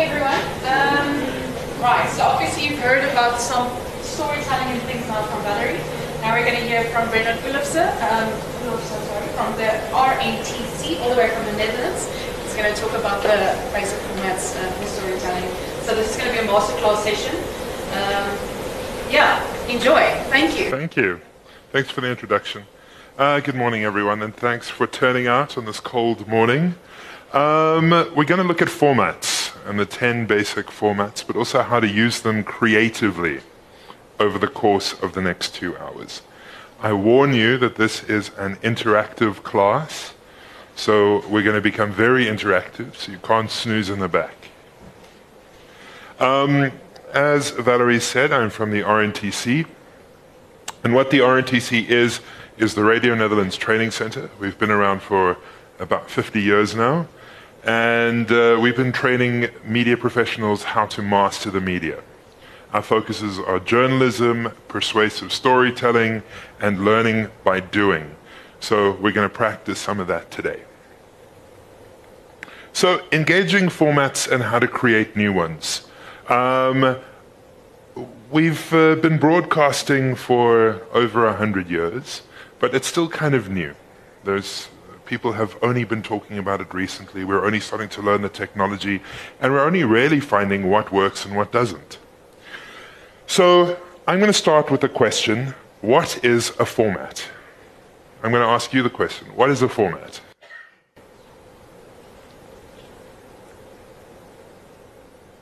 everyone. Um, right, so obviously you've heard about some storytelling and things now from Valerie. Now we're going to hear from Bernard Ulofse, um, from the RNTC, all the way from the Netherlands. He's going to talk about the basic formats uh, for storytelling. So this is going to be a masterclass session. Um, yeah, enjoy. Thank you. Thank you. Thanks for the introduction. Uh, good morning, everyone, and thanks for turning out on this cold morning. Um, we're going to look at formats and the 10 basic formats, but also how to use them creatively over the course of the next two hours. I warn you that this is an interactive class, so we're going to become very interactive, so you can't snooze in the back. Um, as Valerie said, I'm from the RNTC, and what the RNTC is, is the Radio Netherlands Training Center. We've been around for about 50 years now. And uh, we've been training media professionals how to master the media. Our focuses are journalism, persuasive storytelling, and learning by doing. So we're going to practice some of that today. So, engaging formats and how to create new ones. Um, we've uh, been broadcasting for over 100 years, but it's still kind of new. There's People have only been talking about it recently. We're only starting to learn the technology, and we're only really finding what works and what doesn't. So I'm going to start with the question what is a format? I'm going to ask you the question what is a format?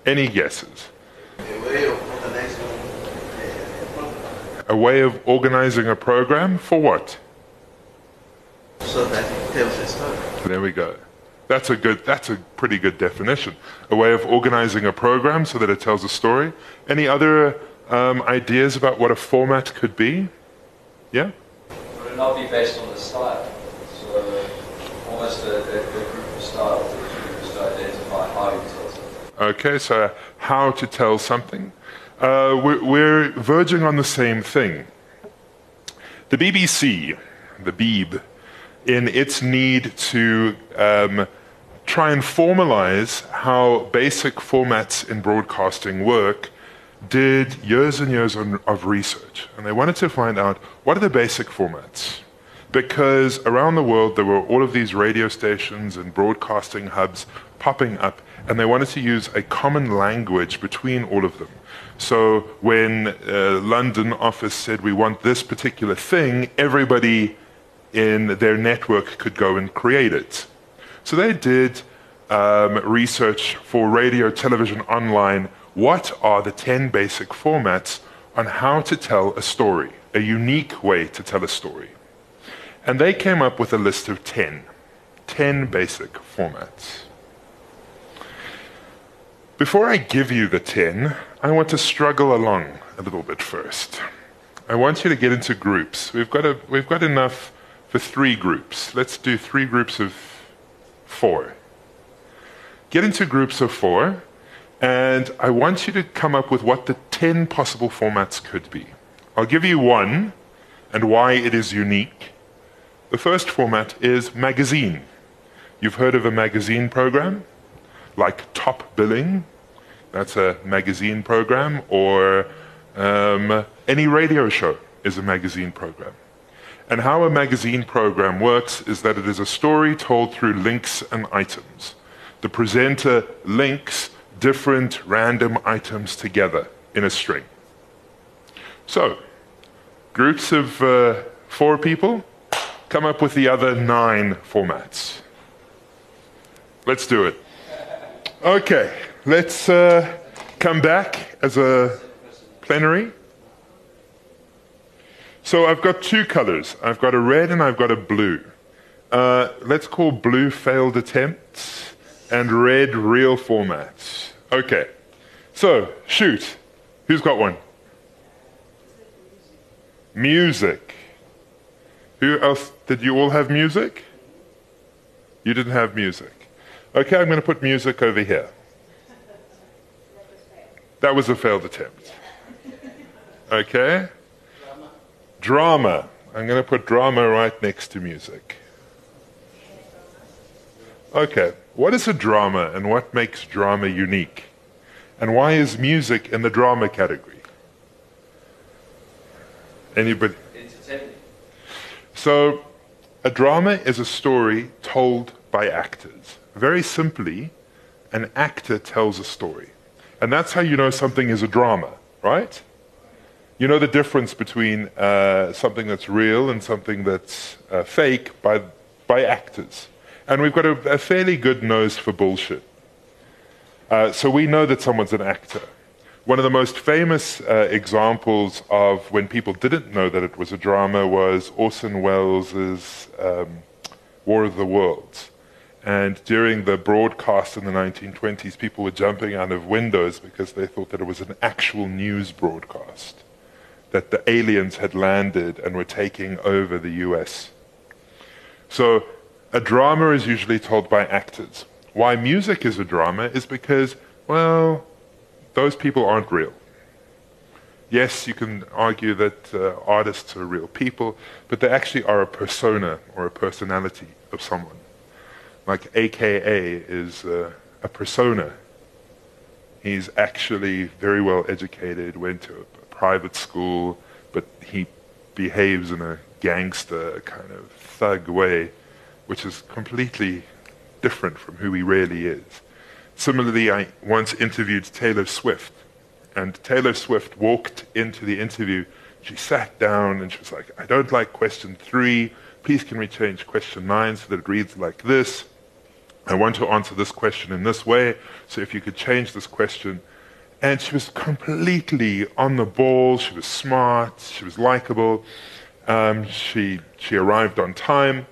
Any guesses? A way of organizing a, a way of organizing a program for what? So that tells a story. There we go. That's a good. That's a pretty good definition. A way of organizing a program so that it tells a story. Any other um, ideas about what a format could be? Yeah. Would it not be based on the style? So almost a, a, a group of styles that you just identify how you tell something. Okay, so how to tell something. Uh, we're, we're verging on the same thing. The BBC, the Beeb, in its need to um, try and formalize how basic formats in broadcasting work, did years and years on, of research. And they wanted to find out what are the basic formats? Because around the world there were all of these radio stations and broadcasting hubs popping up, and they wanted to use a common language between all of them. So when uh, London office said we want this particular thing, everybody in their network could go and create it. So they did um, research for radio, television, online. What are the 10 basic formats on how to tell a story, a unique way to tell a story? And they came up with a list of 10, 10 basic formats. Before I give you the 10, I want to struggle along a little bit first. I want you to get into groups. We've got, a, we've got enough for three groups. Let's do three groups of four. Get into groups of four, and I want you to come up with what the 10 possible formats could be. I'll give you one and why it is unique. The first format is magazine. You've heard of a magazine program, like Top Billing. That's a magazine program, or um, any radio show is a magazine program. And how a magazine program works is that it is a story told through links and items. The presenter links different random items together in a string. So, groups of uh, four people come up with the other nine formats. Let's do it. Okay, let's uh, come back as a plenary. So I've got two colors. I've got a red and I've got a blue. Uh, let's call blue failed attempts and red real formats. Okay. So, shoot. Who's got one? Music. Who else? Did you all have music? You didn't have music. Okay, I'm going to put music over here. That was a failed attempt. Okay? Drama. I'm going to put drama right next to music. Okay, What is a drama and what makes drama unique? And why is music in the drama category? Anybody? So, a drama is a story told by actors. Very simply, an actor tells a story. And that's how you know something is a drama, right? You know the difference between uh, something that's real and something that's uh, fake by, by actors. And we've got a, a fairly good nose for bullshit. Uh, so we know that someone's an actor. One of the most famous uh, examples of when people didn't know that it was a drama was Orson Welles' um, War of the Worlds. And during the broadcast in the 1920s, people were jumping out of windows because they thought that it was an actual news broadcast, that the aliens had landed and were taking over the US. So a drama is usually told by actors. Why music is a drama is because, well, those people aren't real. Yes, you can argue that uh, artists are real people, but they actually are a persona or a personality of someone. Like AKA is uh, a persona. He's actually very well educated, went to a private school, but he behaves in a gangster kind of thug way, which is completely different from who he really is. Similarly, I once interviewed Taylor Swift, and Taylor Swift walked into the interview. She sat down and she was like, I don't like question three. Please, can we change question nine so that it reads like this? I want to answer this question in this way, so if you could change this question. And she was completely on the ball. She was smart. She was likable. Um, she, she arrived on time.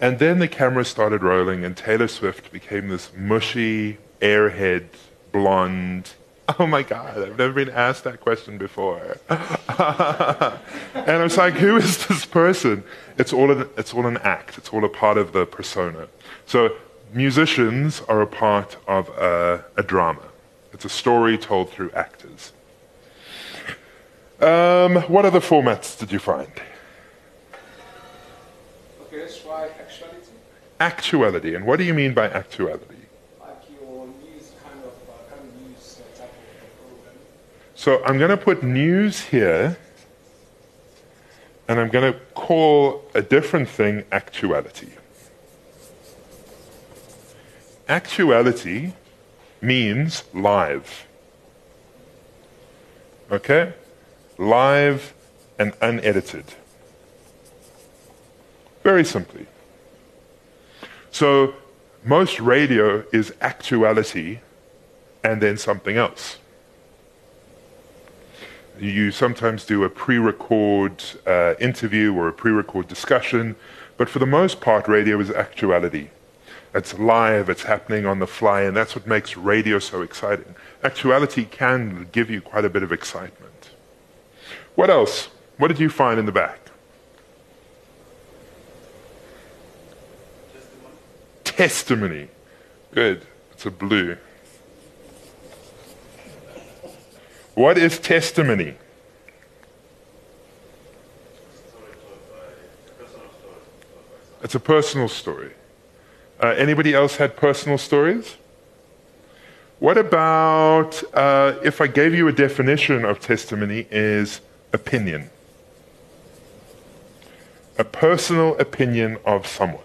And then the camera started rolling, and Taylor Swift became this mushy, airhead, blonde. Oh my God, I've never been asked that question before. and I was like, who is this person? It's all, an, it's all an act, it's all a part of the persona. So, musicians are a part of a, a drama, it's a story told through actors. Um, what other formats did you find? Okay, let's try actuality. Actuality. And what do you mean by actuality? Like your news kind of uh, kind of news type of program. So I'm going to put news here, and I'm going to call a different thing actuality. Actuality means live. Okay? Live and unedited. Very simply. So, most radio is actuality and then something else. You sometimes do a pre record uh, interview or a pre record discussion, but for the most part, radio is actuality. It's live, it's happening on the fly, and that's what makes radio so exciting. Actuality can give you quite a bit of excitement. What else? What did you find in the back? Testimony. Good. It's a blue. What is testimony? It's a personal story. Uh, anybody else had personal stories? What about uh, if I gave you a definition of testimony is opinion? A personal opinion of someone.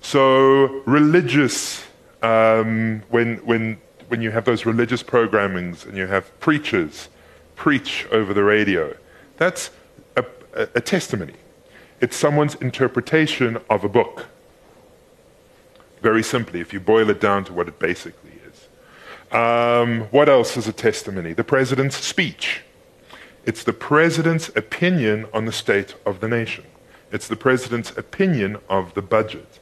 So religious, um, when, when, when you have those religious programmings and you have preachers preach over the radio, that's a, a, a testimony. It's someone's interpretation of a book. Very simply, if you boil it down to what it basically is. Um, what else is a testimony? The president's speech. It's the president's opinion on the state of the nation. It's the president's opinion of the budget.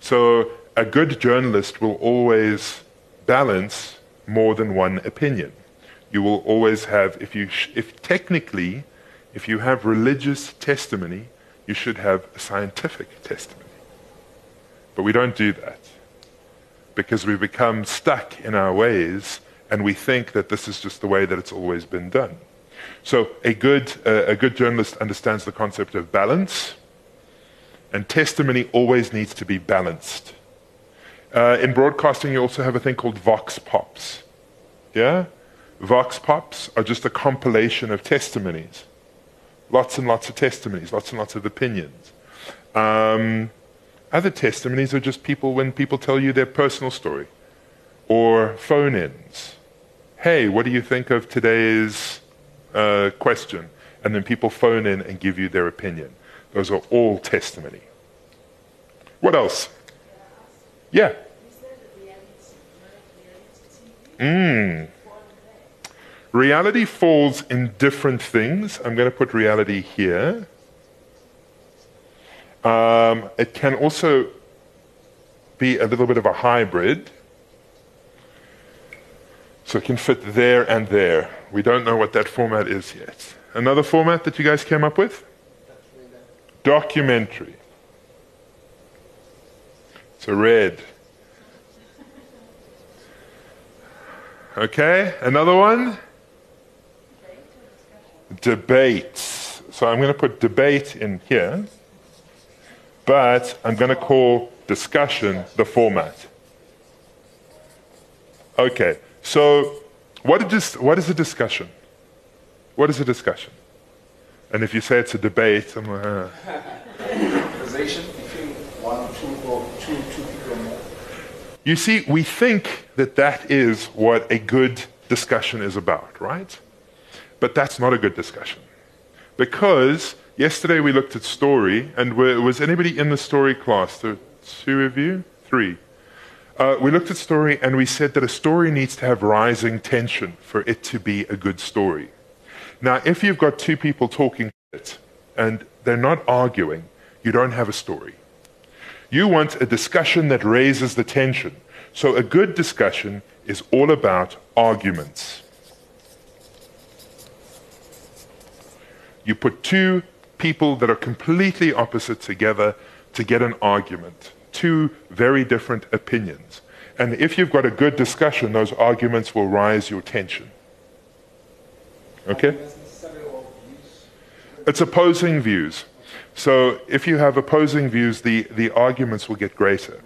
So a good journalist will always balance more than one opinion. You will always have, if you, if technically, if you have religious testimony, you should have a scientific testimony. But we don't do that because we become stuck in our ways and we think that this is just the way that it's always been done. So a good, uh, a good journalist understands the concept of balance, and testimony always needs to be balanced. Uh, in broadcasting, you also have a thing called vox pops. Yeah? Vox pops are just a compilation of testimonies. Lots and lots of testimonies, lots and lots of opinions. Um, other testimonies are just people when people tell you their personal story or phone ins. Hey, what do you think of today's uh, question? And then people phone in and give you their opinion. Those are all testimony. What else? Yeah. Mm. Reality falls in different things. I'm going to put reality here. Um, it can also be a little bit of a hybrid. So it can fit there and there. We don't know what that format is yet. Another format that you guys came up with? Documentary. It's a red. Okay, another one? Debates. So I'm going to put debate in here, but I'm going to call discussion the format. Okay, so what is, what is a discussion? What is a discussion? And if you say it's a debate, I'm like, uh. Conversation between one, two, or two, two people or more. You see, we think that that is what a good discussion is about, right? But that's not a good discussion. Because yesterday we looked at story, and was anybody in the story class? There two of you? Three. Uh, we looked at story and we said that a story needs to have rising tension for it to be a good story. Now, if you've got two people talking and they're not arguing, you don't have a story. You want a discussion that raises the tension. So a good discussion is all about arguments. You put two people that are completely opposite together to get an argument, two very different opinions. And if you've got a good discussion, those arguments will rise your tension. Okay? It's opposing views. So if you have opposing views, the, the arguments will get greater.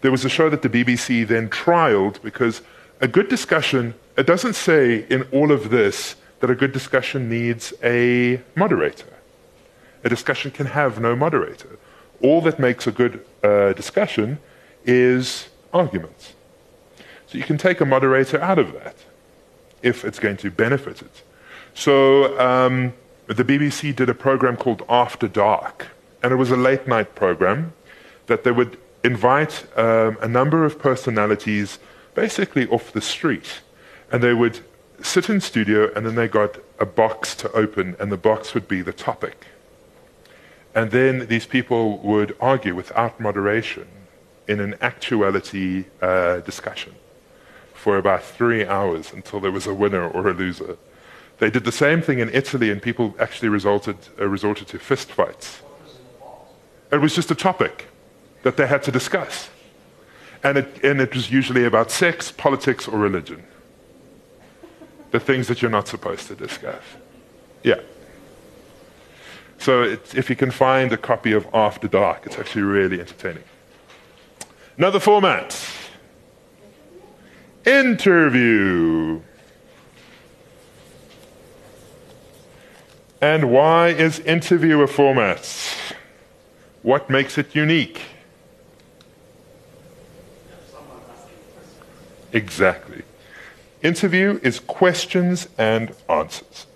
There was a show that the BBC then trialed because a good discussion, it doesn't say in all of this that a good discussion needs a moderator. A discussion can have no moderator. All that makes a good uh, discussion is arguments. So you can take a moderator out of that if it's going to benefit it. So um, the BBC did a program called After Dark, and it was a late night program that they would invite um, a number of personalities basically off the street, and they would sit in studio, and then they got a box to open, and the box would be the topic. And then these people would argue without moderation in an actuality uh, discussion for about three hours until there was a winner or a loser. They did the same thing in Italy, and people actually resulted, uh, resorted to fistfights. It was just a topic that they had to discuss. And it, and it was usually about sex, politics, or religion. The things that you're not supposed to discuss. Yeah. So if you can find a copy of After Dark, it's actually really entertaining. Another format interview. And why is interview a format? What makes it unique? Exactly. Interview is questions and answers.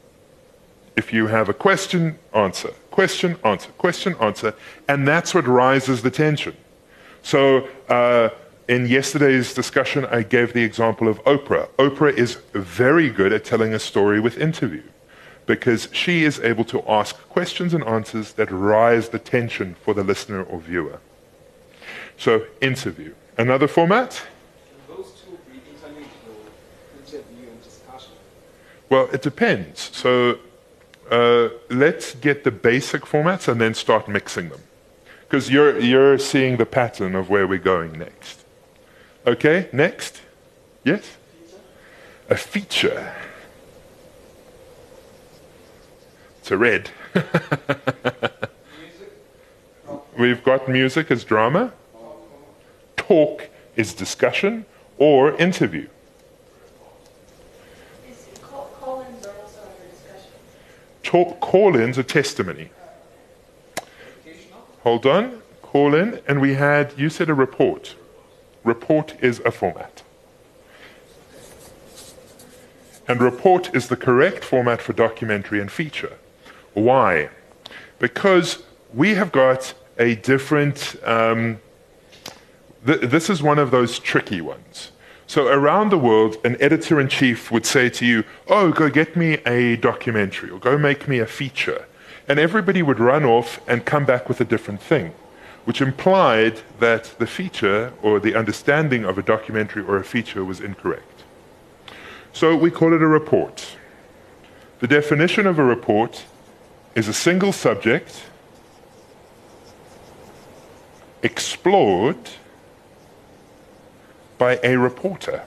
If you have a question, answer, question, answer, question, answer, and that's what rises the tension. So, uh, in yesterday's discussion, I gave the example of Oprah. Oprah is very good at telling a story with interview because she is able to ask questions and answers that rise the tension for the listener or viewer. So, interview. Another format? Those two be interlinked interview and discussion? Well, it depends. So, uh, let's get the basic formats and then start mixing them. Because you're, you're seeing the pattern of where we're going next. Okay, next? Yes? A feature. It's a red. We've got music as drama. Talk is discussion or interview. Is call- call-ins are also under discussion. Talk, call-ins are testimony. Hold on, call in, and we had, you said a report. Report is a format. And report is the correct format for documentary and feature. Why? Because we have got a different, um, th- this is one of those tricky ones. So around the world, an editor in chief would say to you, Oh, go get me a documentary or go make me a feature. And everybody would run off and come back with a different thing, which implied that the feature or the understanding of a documentary or a feature was incorrect. So we call it a report. The definition of a report is a single subject explored by a reporter.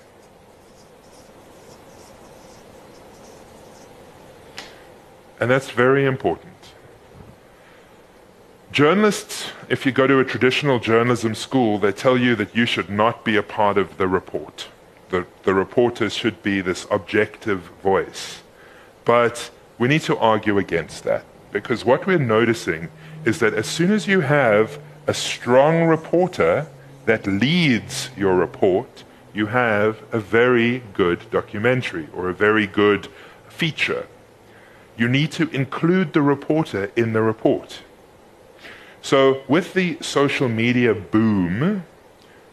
And that's very important. Journalists, if you go to a traditional journalism school, they tell you that you should not be a part of the report. The, the reporter should be this objective voice. But we need to argue against that because what we're noticing is that as soon as you have a strong reporter that leads your report, you have a very good documentary or a very good feature. You need to include the reporter in the report. So, with the social media boom,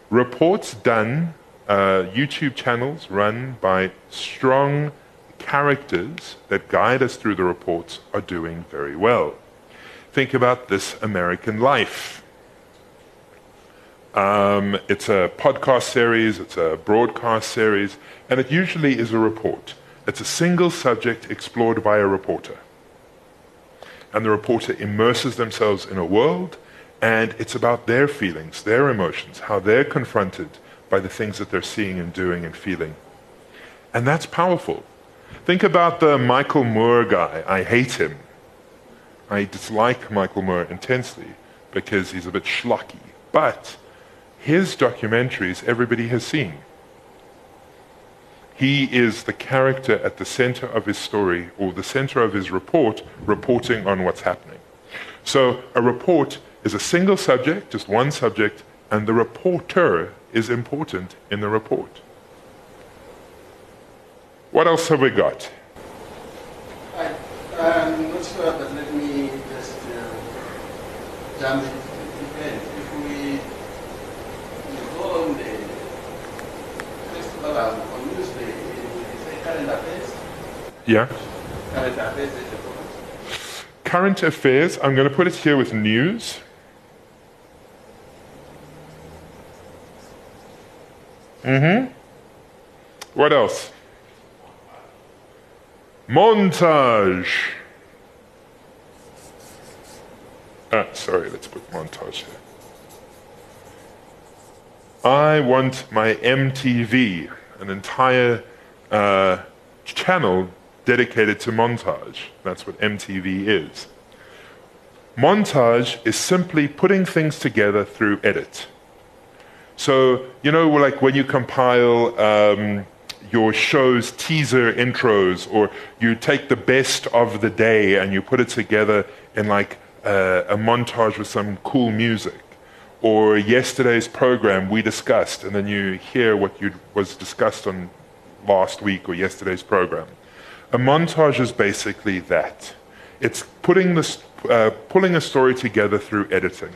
reports done, uh, YouTube channels run by strong characters that guide us through the reports are doing very well. Think about This American Life. Um, it's a podcast series, it's a broadcast series, and it usually is a report. It's a single subject explored by a reporter. And the reporter immerses themselves in a world, and it's about their feelings, their emotions, how they're confronted by the things that they're seeing and doing and feeling. And that's powerful. Think about the Michael Moore guy. I hate him. I dislike Michael Moore intensely because he's a bit schlocky. But his documentaries everybody has seen. He is the character at the center of his story or the center of his report, reporting on what's happening. So a report is a single subject, just one subject, and the reporter is important in the report. What else have we got? Hi. I'm not sure, but let me just uh, jump in. Depends. If we we go on the we current affairs. Yeah. Current affairs the. Current affairs, I'm going to put it here with news. Mm-hmm. What else? Montage. Ah, sorry, let's put montage here. I want my MTV, an entire uh, channel dedicated to montage. That's what MTV is. Montage is simply putting things together through edit. So, you know, like when you compile um, your show's teaser intros, or you take the best of the day and you put it together in like uh, a montage with some cool music. Or yesterday's program we discussed, and then you hear what you, was discussed on last week or yesterday's program. A montage is basically that. It's putting this, uh, pulling a story together through editing.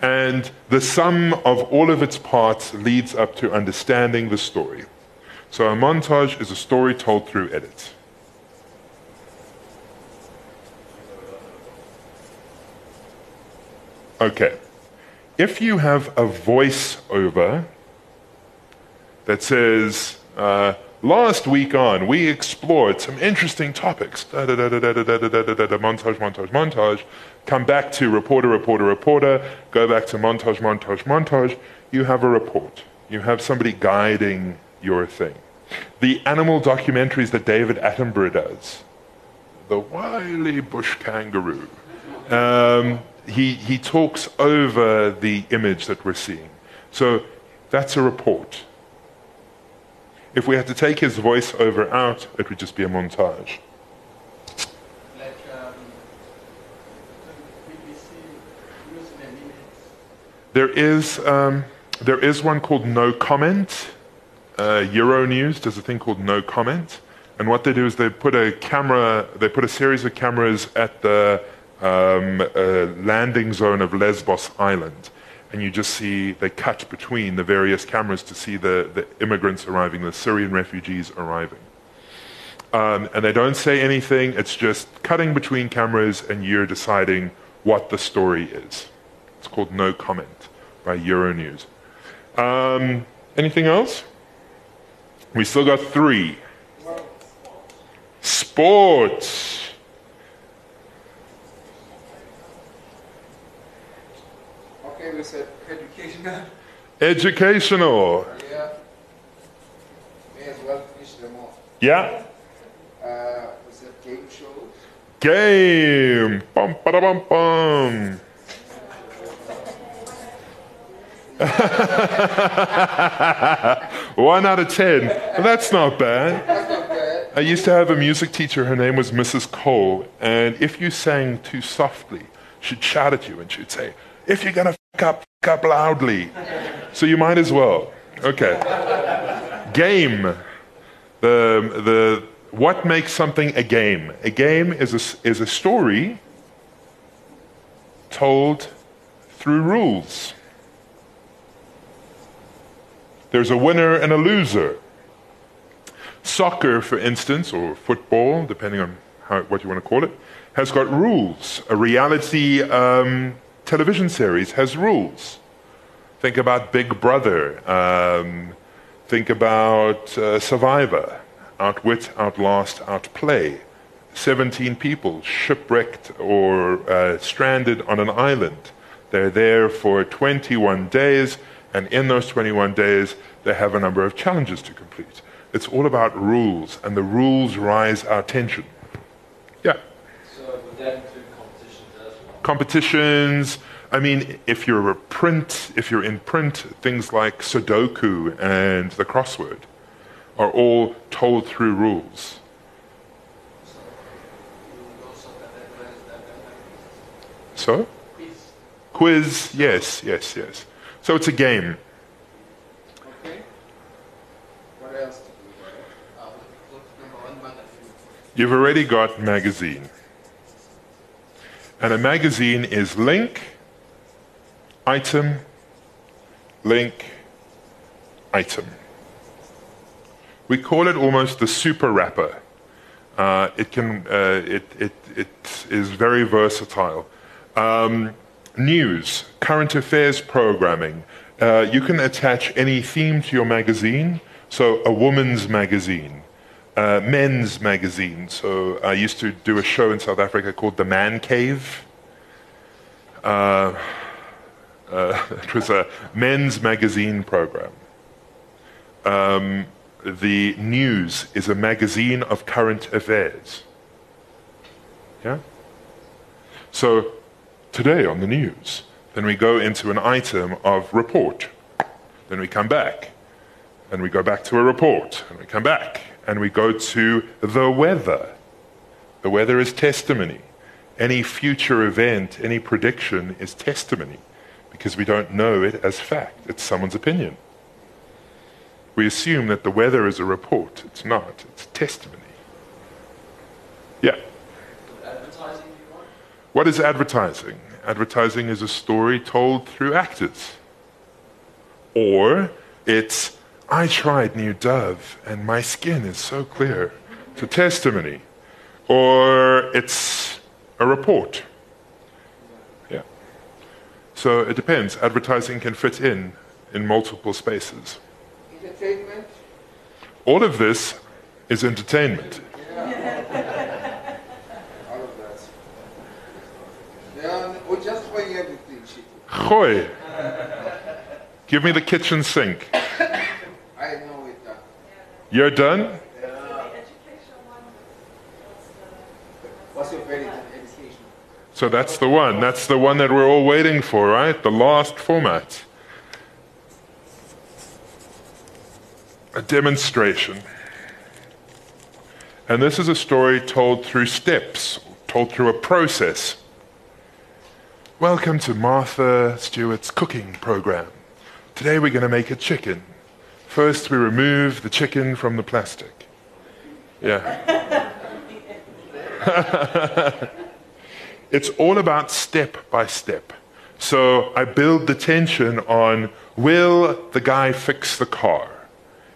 And the sum of all of its parts leads up to understanding the story. So a montage is a story told through edit. Okay. If you have a voiceover that says, uh, last week on, we explored some interesting topics, da da da da da da da da da da montage, montage, montage, come back to reporter, reporter, reporter, go back to montage, montage, montage, you have a report. You have somebody guiding your thing. The animal documentaries that David Attenborough does, the wily bush kangaroo, um, he, he talks over the image that we're seeing. So That's a report. If we had to take his voiceover out, it would just be a montage. Like um, BBC News in a Minute. There is, um, there is one called No Comment. Uh, Euronews does a thing called No Comment. And what they do is they put a camera, they put a series of cameras at the um, landing zone of Lesbos Island. And you just see, they cut between the various cameras to see the, the immigrants arriving, the Syrian refugees arriving. Um, and they don't say anything, it's just cutting between cameras and you're deciding what the story is. It's called No Comment by Euronews. Um, anything else? We still got three. Sports. Okay, we said educational. Educational. Yeah. May as well finish them off. Yeah. Uh, we said game show. Game. Bum, ba, bum, bum. One out of ten. That's not bad. That's not bad. I used to have a music teacher, her name was Mrs. Cole, and if you sang too softly, she'd shout at you and she'd say, If you're gonna fuck up, fuck up loudly. So you might as well. Okay. Game. The, the, what makes something a game? A game is a, is a story told through rules. There's a winner and a loser. Soccer, for instance, or football, depending on how, what you want to call it, has got rules. A reality um, television series has rules. Think about Big Brother. Um, think about uh, Survivor. Outwit, outlast, outplay. 17 people shipwrecked or uh, stranded on an island. They're there for 21 days, and in those 21 days, they have a number of challenges to complete. It's all about rules, and the rules rise our tension. Yeah. So would that include competitions as well? Competitions. I mean, if you're a print, if you're in print, things like Sudoku and the crossword are all told through rules. You would also categorize that as So? quiz. Quiz, yes, yes, yes. So it's a game. Okay. What else did we have? Uh, we put number one magazine. You've already got magazine. And a magazine is link, item, link, item. We call it almost the super wrapper. Uh, it can, uh, it, it, it is very versatile. Um, news, current affairs programming. Uh, you can attach any theme to your magazine. So, a woman's magazine, uh, men's magazine. So, I used to do a show in South Africa called The Man Cave. Uh, uh, it was a men's magazine program. Um, the news is a magazine of current affairs. Yeah? So, today on the news, then we go into an item of report. Then we come back, and we go back to a report, and we come back, and we go to the weather. The weather is testimony. Any future event, any prediction is testimony because we don't know it as fact. It's someone's opinion. We assume that the weather is a report. It's not, it's testimony. Yeah. Would advertising be one? What is advertising? Advertising is a story told through actors. Or it's, I tried new Dove and my skin is so clear. It's a testimony. Or it's a report. Yeah. So it depends. Advertising can fit in in multiple spaces. Entertainment. All of this is entertainment. All of that. Yeah, oh, we're just throwing everything. Give me the kitchen sink. I know it. Uh, You're done? The what's the, what's your education? So that's the one. That's the one that we're all waiting for, right? The last format. a demonstration. And this is a story told through steps, told through a process. Welcome to Martha Stewart's cooking program. Today we're going to make a chicken. First, we remove the chicken from the plastic. Yeah. it's all about step by step. So I build the tension on will the guy fix the car?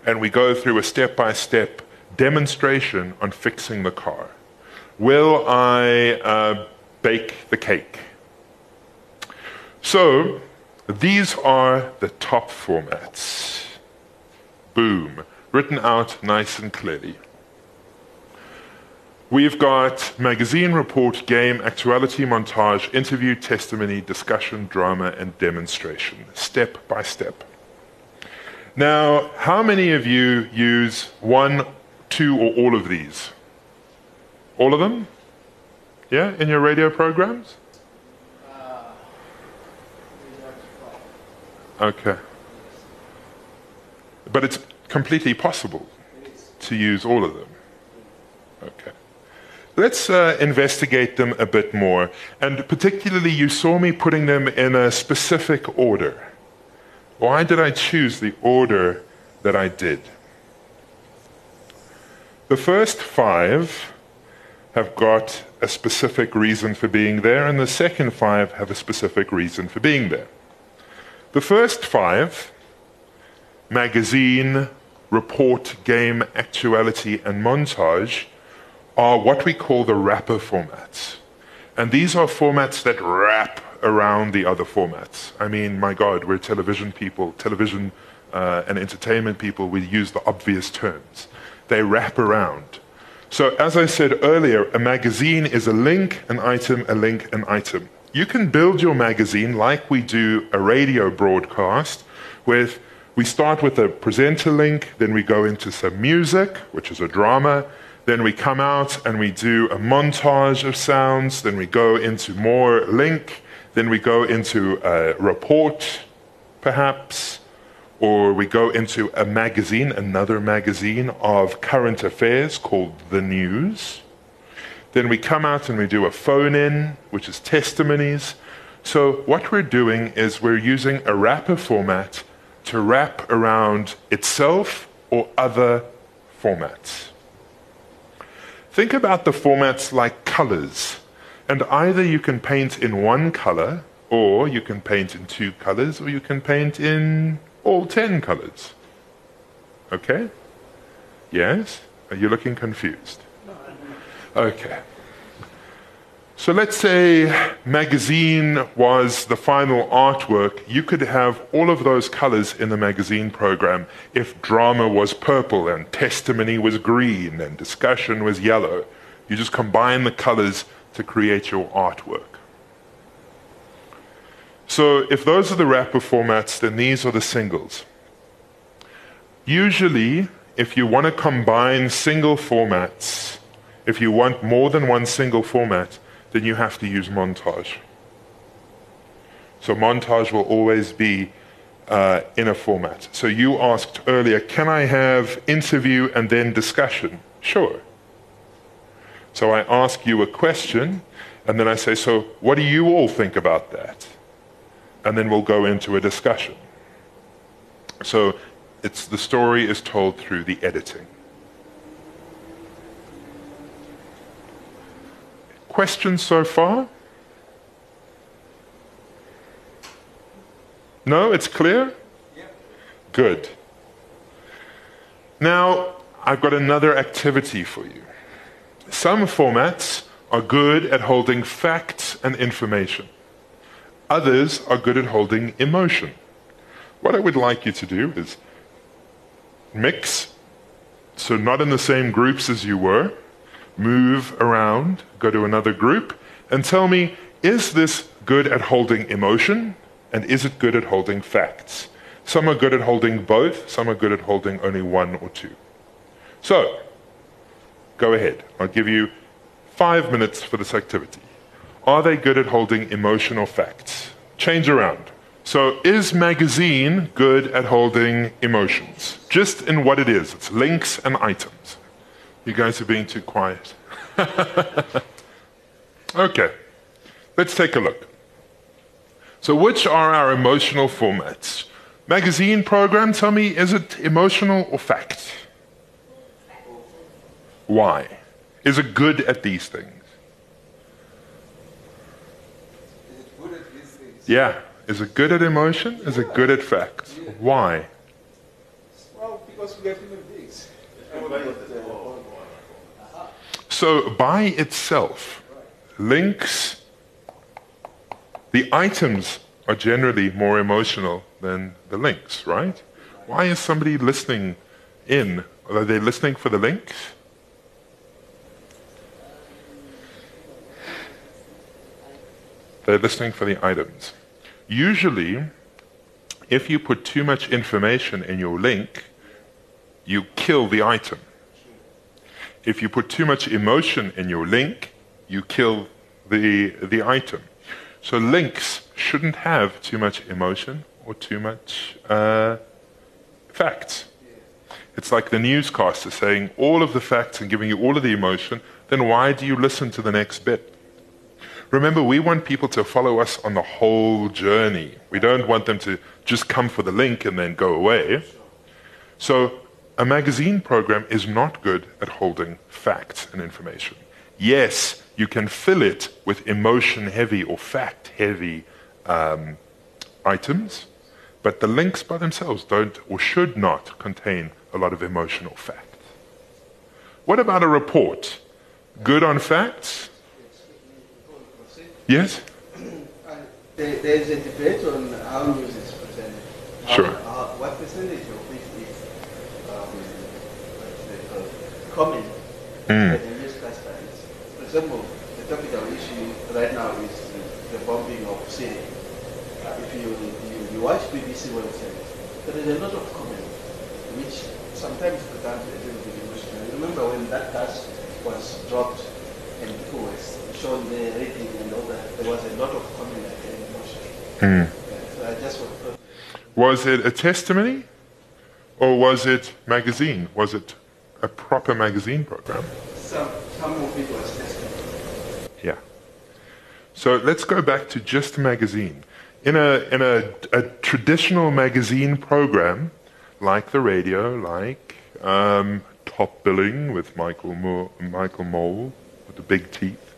And we go through a step by step demonstration on fixing the car. Will I uh, bake the cake? So these are the top formats. Boom. Written out nice and clearly. We've got magazine report, game, actuality, montage, interview, testimony, discussion, drama, and demonstration, step by step. Now, how many of you use one, two, or all of these? All of them? Yeah, in your radio programs? Uh, Okay. But it's completely possible to use all of them. Okay. Let's uh, investigate them a bit more. And particularly, you saw me putting them in a specific order. Why did I choose the order that I did? The first five have got a specific reason for being there, and the second five have a specific reason for being there. The first five magazine, report, game, actuality, and montage are what we call the wrapper formats. And these are formats that wrap around the other formats. I mean, my God, we're television people, television uh, and entertainment people, we use the obvious terms. They wrap around. So, as I said earlier, a magazine is a link, an item, a link, an item. You can build your magazine like we do a radio broadcast with we start with a presenter link, then we go into some music, which is a drama, then we come out and we do a montage of sounds, then we go into more link, then we go into a report, perhaps, or we go into a magazine, another magazine of current affairs called The News. Then we come out and we do a phone in, which is testimonies. So, what we're doing is we're using a wrapper format to wrap around itself or other formats. Think about the formats like colors, and either you can paint in one color, or you can paint in two colors, or you can paint in all ten colors. Okay? Yes? Are you looking confused? Okay. So let's say magazine was the final artwork. You could have all of those colors in the magazine program if drama was purple and testimony was green and discussion was yellow. You just combine the colors to create your artwork. So if those are the wrapper formats, then these are the singles. Usually, if you want to combine single formats, if you want more than one single format, then you have to use montage. So montage will always be uh, in a format. So you asked earlier, can I have interview and then discussion? Sure. So I ask you a question, and then I say, so what do you all think about that? And then we'll go into a discussion. So it's, the story is told through the editing. Questions so far? No, it's clear? Good. Now, I've got another activity for you. Some formats are good at holding facts and information. Others are good at holding emotion. What I would like you to do is mix, so not in the same groups as you were, move around, go to another group, and tell me is this good at holding emotion and is it good at holding facts? Some are good at holding both, some are good at holding only one or two. So, go ahead. I'll give you five minutes for this activity. Are they good at holding emotional facts? Change around. So, is magazine good at holding emotions? Just in what it is it's links and items. You guys are being too quiet. okay, let's take a look. So, which are our emotional formats? Magazine program, tell me, is it emotional or fact? Why? Is it good at these things? Is it good at these things? Yeah. Is it good at emotion? Is it good at fact? Why? Well, because we are human beings. So, by itself, links, the items are generally more emotional than the links, right? Why is somebody listening in? Are they listening for the links? They're listening for the items. Usually, if you put too much information in your link, you kill the item. If you put too much emotion in your link, you kill the, the item. So links shouldn't have too much emotion or too much uh, facts. It's like the newscaster saying all of the facts and giving you all of the emotion, then why do you listen to the next bit? Remember, we want people to follow us on the whole journey. We don't want them to just come for the link and then go away. So, a magazine program is not good at holding facts and information. Yes, you can fill it with emotion heavy or fact heavy um, items, but the links by themselves don't or should not contain a lot of emotional fact. What about a report? Good on facts? Yes? Uh, there's a debate on how news is presented. How- Sure. how- what percentage of it is um, what's it called? Comment Mm. the is? For example, the topical issue right now is the bombing of Syria. Uh, if you, you, you watch BBC website, there is a lot of comment which sometimes becomes a little bit emotional. You remember when that gas was dropped and people were shown the rating and all that, there was a lot of comment that came emotional. Mm. Yeah, so I just Was it a testimony or was it magazine? Was it a proper magazine program? some some of it was testimony. Yeah. So let's go back to just a magazine. In a, in a, a traditional magazine program, like the radio, like um, Top Billing with Michael, Mo- Michael Mol with the big teeth,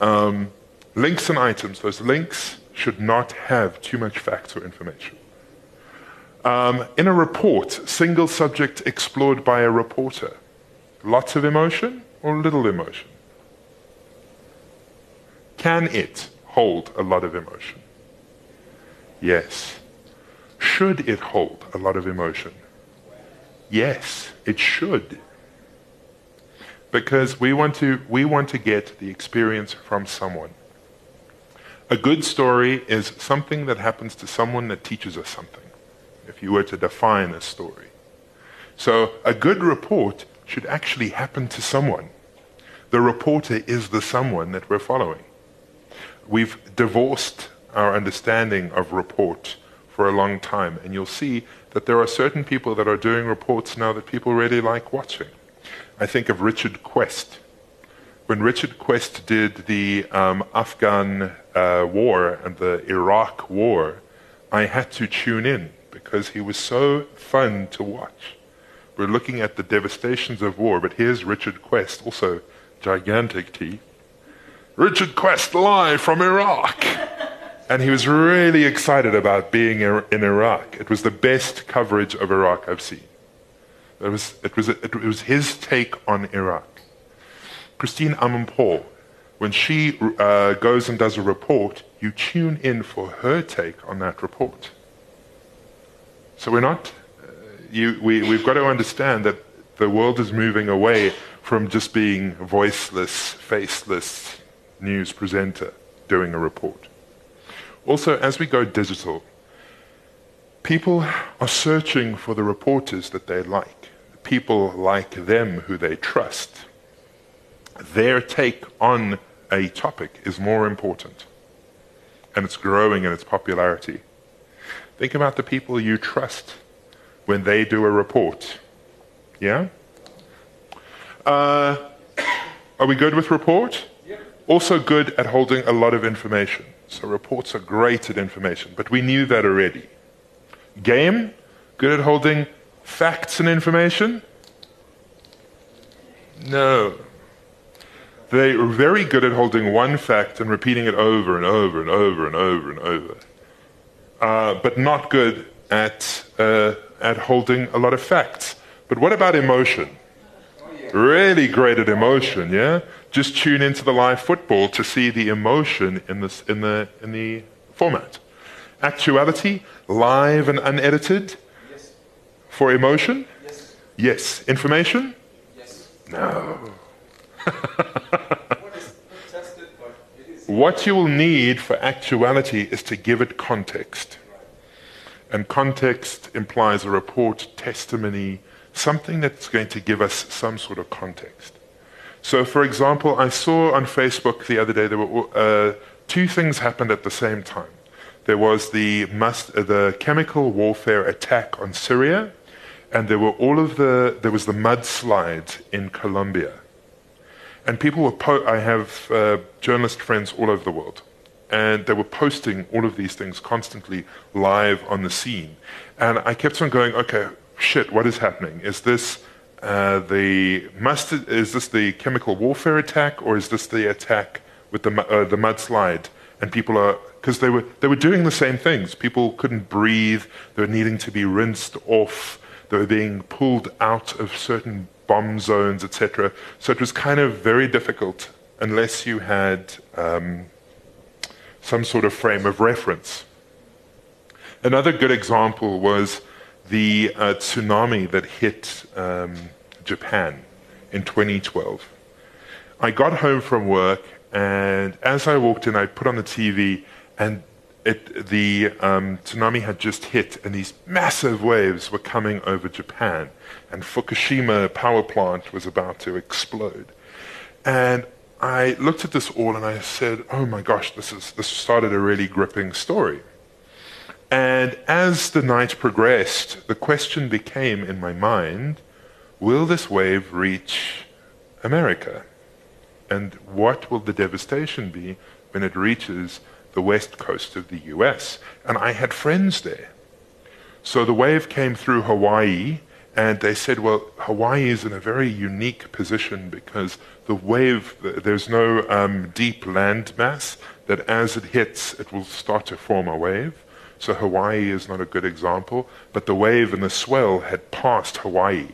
um, links and items, those links should not have too much facts or information. Um, in a report, single subject explored by a reporter, lots of emotion or little emotion? Can it hold a lot of emotion? Yes. Should it hold a lot of emotion? Yes, it should. Because we want to, we want to get the experience from someone. A good story is something that happens to someone that teaches us something, if you were to define a story. So a good report should actually happen to someone. The reporter is the someone that we're following. We've divorced our understanding of report for a long time, and you'll see that there are certain people that are doing reports now that people really like watching. I think of Richard Quest. When Richard Quest did the um, Afghan uh, war and the Iraq war, I had to tune in because he was so fun to watch. We're looking at the devastations of war, but here's Richard Quest, also gigantic teeth. Richard Quest live from Iraq. And he was really excited about being in in Iraq. It was the best coverage of Iraq I've seen. It was, it was, it was his take on Iraq. Christine Amanpour, when she uh, goes and does a report, you tune in for her take on that report. So we're not, uh, you, we, we've got to understand that the world is moving away from just being voiceless, faceless news presenter doing a report. Also, as we go digital, people are searching for the reporters that they like, people like them who they trust. Their take on a topic is more important, and it's growing in its popularity. Think about the people you trust when they do a report. Yeah? Uh, are we good with report? Also good at holding a lot of information. So reports are great at information, but we knew that already. Game, good at holding facts and information? No. They are very good at holding one fact and repeating it over and over and over and over and over. Uh, but not good at, uh, at holding a lot of facts. But what about emotion? Really great at emotion, yeah? Just tune into the live football to see the emotion in, this, in, the, in the format. Actuality, live and unedited. Yes. For emotion? Yes. Yes. Information? Yes. No. What is not tested, but it is. What you will need for actuality is to give it context. And context implies a report, testimony, something that's going to give us some sort of context. So, for example, I saw on Facebook the other day there were uh, two things happened at the same time. There was the, must, uh, the chemical warfare attack on Syria, and there were all of the there was the mudslide in Colombia. And people were, po- I have uh, journalist friends all over the world, and they were posting all of these things constantly live on the scene. And I kept on going, okay, shit, what is happening? Is this uh, the mustard? Is this the chemical warfare attack, or is this the attack with the uh, the mudslide? And people are because they were they were doing the same things. People couldn't breathe. They were needing to be rinsed off. They were being pulled out of certain bomb zones, etc. So it was kind of very difficult unless you had um, some sort of frame of reference. Another good example was the uh, tsunami that hit um, Japan in 2012. I got home from work, and as I walked in, I put on the TV, and it, the um, tsunami had just hit, and these massive waves were coming over Japan, and Fukushima power plant was about to explode. And I looked at this all, and I said, "Oh my gosh, this is this started a really gripping story." And as the night progressed, the question became in my mind will this wave reach America? And what will the devastation be when it reaches the west coast of the US? And I had friends there. So the wave came through Hawaii, and they said, well, Hawaii is in a very unique position because the wave, there's no um, deep land mass that as it hits, it will start to form a wave. So Hawaii is not a good example, but the wave and the swell had passed Hawaii.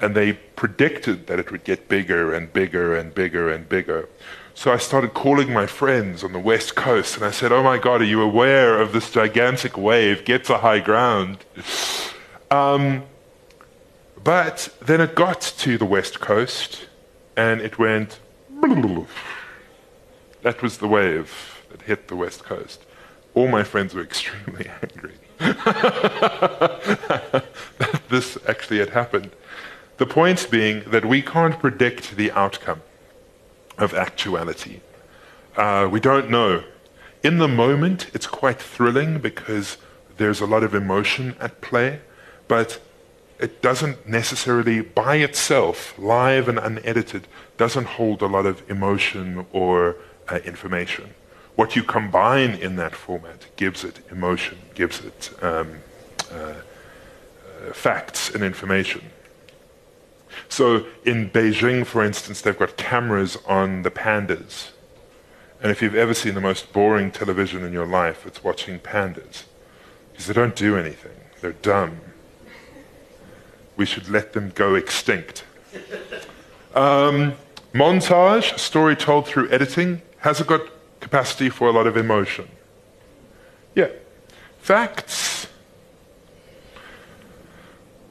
And they predicted that it would get bigger and bigger and bigger and bigger. So I started calling my friends on the west coast and I said, Oh my God, are you aware of this gigantic wave? Get to high ground. Um, but then it got to the west coast and it went. That was the wave that hit the west coast all my friends were extremely angry. That this actually had happened. The point being that we can't predict the outcome of actuality. Uh, we don't know. In the moment, it's quite thrilling because there's a lot of emotion at play, but it doesn't necessarily, by itself, live and unedited, doesn't hold a lot of emotion or uh, information what you combine in that format gives it emotion, gives it um, uh, uh, facts and information. So in Beijing, for instance, they've got cameras on the pandas. And if you've ever seen the most boring television in your life, it's watching pandas. Because they don't do anything, they're dumb. We should let them go extinct. Um, montage, story told through editing, has it got capacity for a lot of emotion. Yeah. Facts.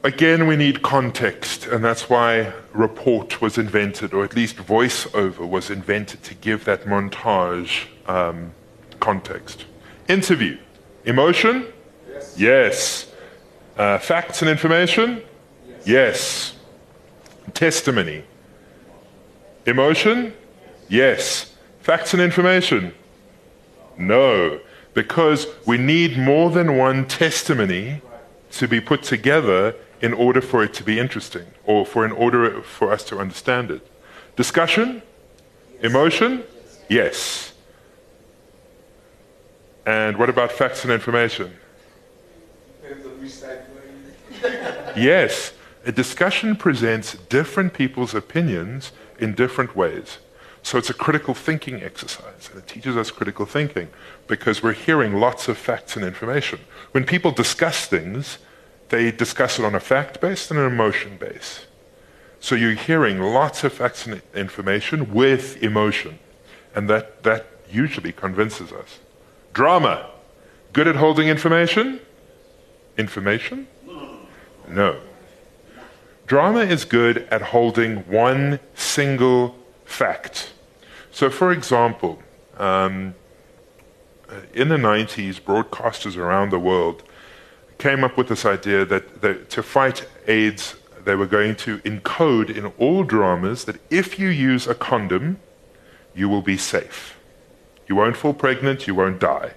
Again, we need context, and that's why report was invented, or at least voiceover was invented to give that montage um, context. Interview. Emotion? Yes. Yes. Uh, facts and information? Yes. Testimony. Emotion? Yes. Facts and information? No. because we need more than one testimony to be put together in order for it to be interesting or for in order for us to understand it. Discussion? Emotion? Yes. And what about facts and information? Yes. A discussion presents different people's opinions in different ways. So it's a critical thinking exercise, and it teaches us critical thinking because we're hearing lots of facts and information. When people discuss things, they discuss it on a fact base and an emotion base. So you're hearing lots of facts and information with emotion, and that, that usually convinces us. Drama. Good at holding information? Information? No. Drama is good at holding one single fact. So, for example, um, in the 90s, broadcasters around the world came up with this idea that, that to fight AIDS, they were going to encode in all dramas that if you use a condom, you will be safe. You won't fall pregnant, you won't die.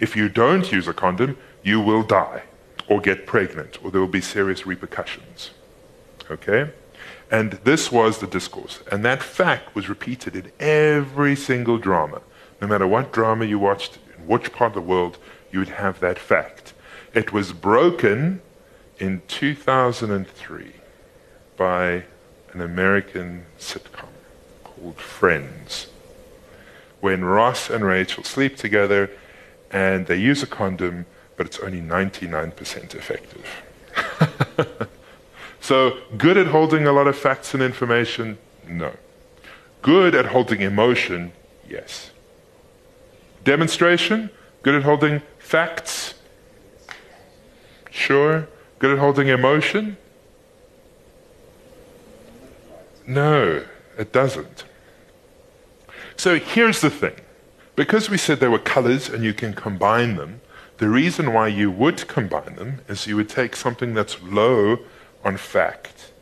If you don't use a condom, you will die or get pregnant, or there will be serious repercussions. Okay? And this was the discourse. And that fact was repeated in every single drama. No matter what drama you watched, in which part of the world, you would have that fact. It was broken in 2003 by an American sitcom called Friends. When Ross and Rachel sleep together and they use a condom, but it's only 99% effective. So, good at holding a lot of facts and information? No. Good at holding emotion? Yes. Demonstration? Good at holding facts? Sure. Good at holding emotion? No, it doesn't. So here's the thing. Because we said there were colors and you can combine them, the reason why you would combine them is you would take something that's low on fact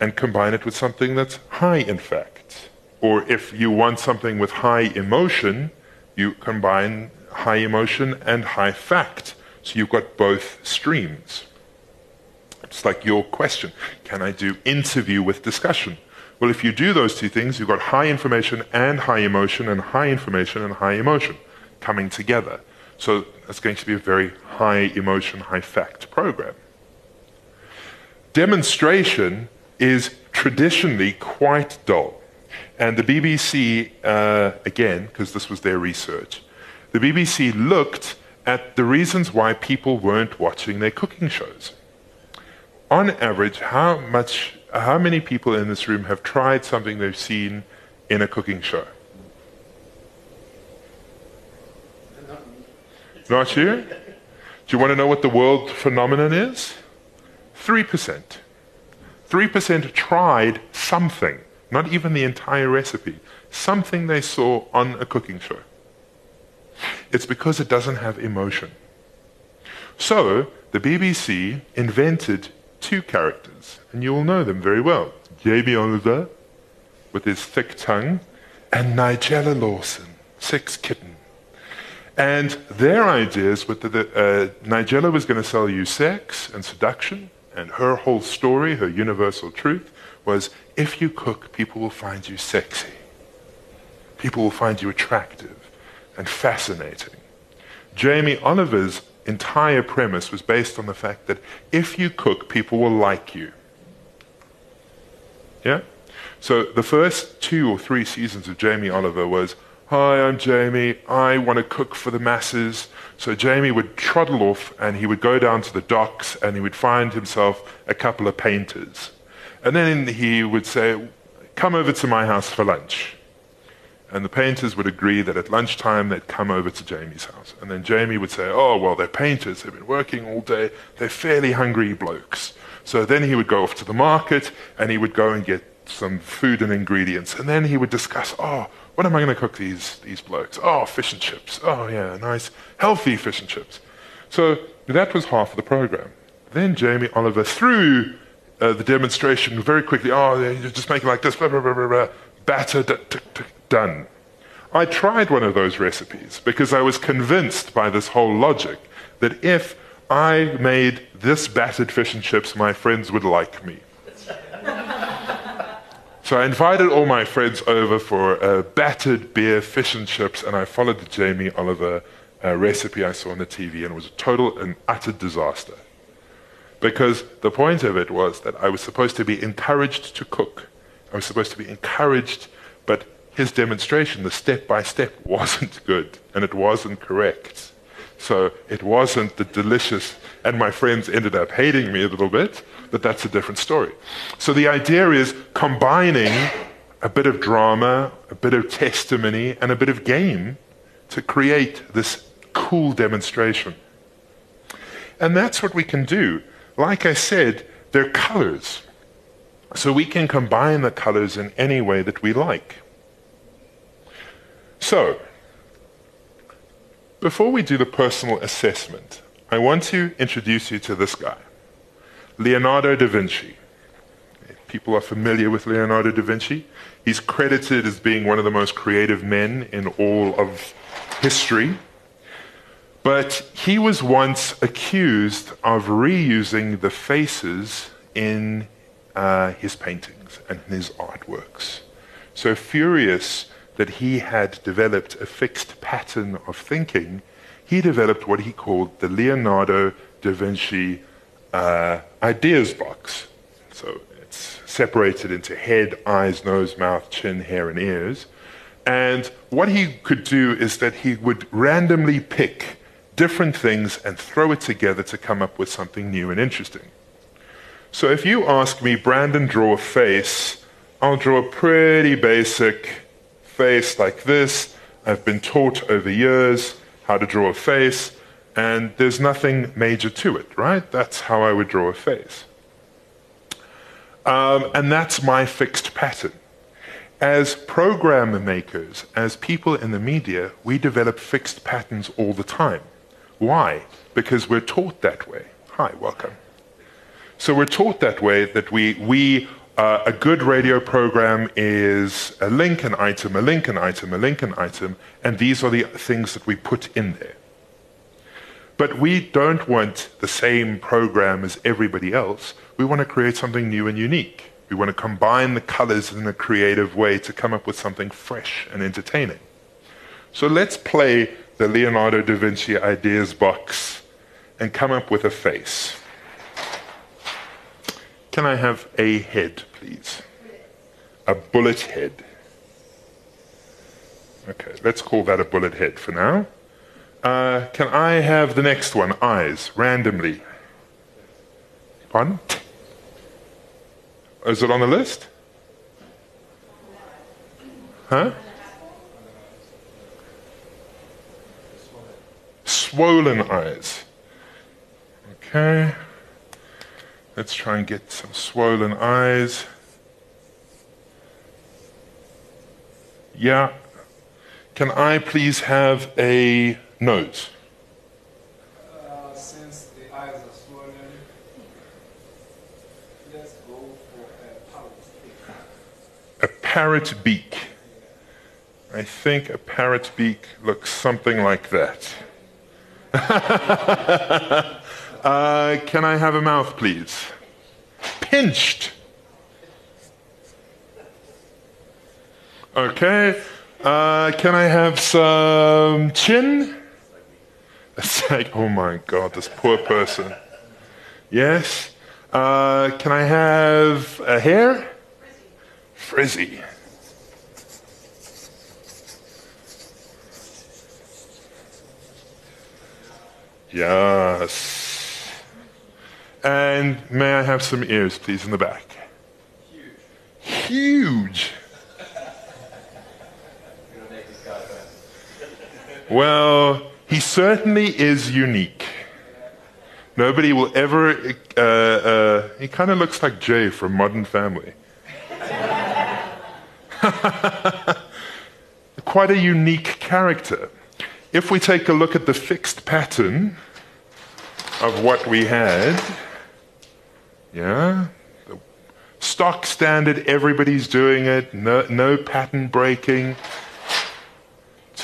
and combine it with something that's high in fact. Or if you want something with high emotion, you combine high emotion and high fact. So you've got both streams. It's like your question can I do interview with discussion? Well, if you do those two things, you've got high information and high emotion, and high information and high emotion coming together. So it's going to be a very high emotion, high fact program. Demonstration is traditionally quite dull. And the BBC, uh, again, because this was their research, the BBC looked at the reasons why people weren't watching their cooking shows. On average, how much, how many people in this room have tried something they've seen in a cooking show? Not you? Do you want to know what the world phenomenon is? 3%. 3% tried something, not even the entire recipe, something they saw on a cooking show. It's because it doesn't have emotion. So, the BBC invented two characters, and you will know them very well Jamie Oliver, with his thick tongue, and Nigella Lawson, sex kitten. And their ideas were that uh, Nigella was going to sell you sex and seduction, and her whole story, her universal truth, was if you cook, people will find you sexy. People will find you attractive and fascinating. Jamie Oliver's entire premise was based on the fact that if you cook, people will like you. Yeah? So the first two or three seasons of Jamie Oliver was Hi, I'm Jamie. I want to cook for the masses. So Jamie would trundle off and he would go down to the docks and he would find himself a couple of painters. And then he would say, Come over to my house for lunch. And the painters would agree that at lunchtime they'd come over to Jamie's house. And then Jamie would say, Oh, well, they're painters. They've been working all day. They're fairly hungry blokes. So then he would go off to the market and he would go and get some food and ingredients. And then he would discuss, Oh, what am I going to cook these, these blokes? Oh, fish and chips. Oh, yeah, nice, healthy fish and chips. So that was half of the program. Then Jamie Oliver, through uh, the demonstration, very quickly, oh, you just make it like this, blah, blah, blah, blah, blah, batter, d- d- d- done. I tried one of those recipes because I was convinced by this whole logic that if I made this battered fish and chips, my friends would like me. So I invited all my friends over for a battered beer, fish and chips, and I followed the Jamie Oliver uh, recipe I saw on the TV, and it was a total and utter disaster. Because the point of it was that I was supposed to be encouraged to cook. I was supposed to be encouraged, but his demonstration, the step by step, wasn't good and it wasn't correct. So it wasn't the delicious, and my friends ended up hating me a little bit, but that's a different story. So the idea is combining a bit of drama, a bit of testimony, and a bit of game to create this cool demonstration. And that's what we can do. Like I said, they're colors. So we can combine the colors in any way that we like. So, before we do the personal assessment, I want to introduce you to this guy, Leonardo da Vinci. People are familiar with Leonardo da Vinci. He's credited as being one of the most creative men in all of history. But he was once accused of reusing the faces in uh, his paintings and his artworks. So furious that he had developed a fixed pattern of thinking, he developed what he called the Leonardo da Vinci uh, ideas box. So it's separated into head, eyes, nose, mouth, chin, hair, and ears. And what he could do is that he would randomly pick different things and throw it together to come up with something new and interesting. So if you ask me, Brandon, draw a face, I'll draw a pretty basic face like this. I've been taught over years how to draw a face, and there's nothing major to it, right? That's how I would draw a face. Um, and that's my fixed pattern. As program makers, as people in the media, we develop fixed patterns all the time. Why? Because we're taught that way. Hi, welcome. So we're taught that way that we, we uh, a good radio program is a link, an item, a link, an item, a link, an item, and these are the things that we put in there. But we don't want the same program as everybody else. We want to create something new and unique. We want to combine the colors in a creative way to come up with something fresh and entertaining. So let's play the Leonardo da Vinci ideas box and come up with a face. Can I have a head, please? A bullet head. Okay, let's call that a bullet head for now. Uh, can I have the next one? Eyes, randomly. Pardon? Is it on the list? Huh? Swollen eyes. Okay. Let's try and get some swollen eyes. Yeah. Can I please have a Uh, since the eyes are swollen, let's go for a parrot. A parrot beak. I think a parrot beak looks something like that. uh, can I have a mouth, please? Pinched. Okay. Uh, can I have some chin? It's like, oh my God, this poor person. Yes. Uh, can I have a hair? Frizzy. Yes. And may I have some ears, please, in the back? Huge. Huge. Well, certainly is unique. Nobody will ever. Uh, uh, he kind of looks like Jay from Modern Family. Quite a unique character. If we take a look at the fixed pattern of what we had, yeah, stock standard, everybody's doing it, no, no pattern breaking.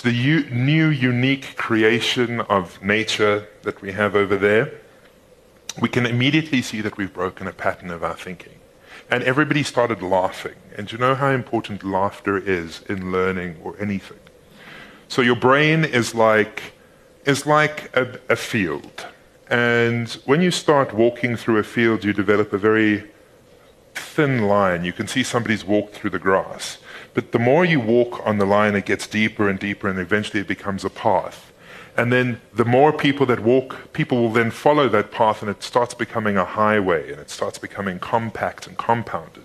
The u- new unique creation of nature that we have over there, we can immediately see that we've broken a pattern of our thinking. And everybody started laughing. And you know how important laughter is in learning or anything? So your brain is like, is like a, a field. And when you start walking through a field, you develop a very thin line. You can see somebody's walked through the grass. But the more you walk on the line, it gets deeper and deeper, and eventually it becomes a path. And then the more people that walk, people will then follow that path, and it starts becoming a highway, and it starts becoming compact and compounded.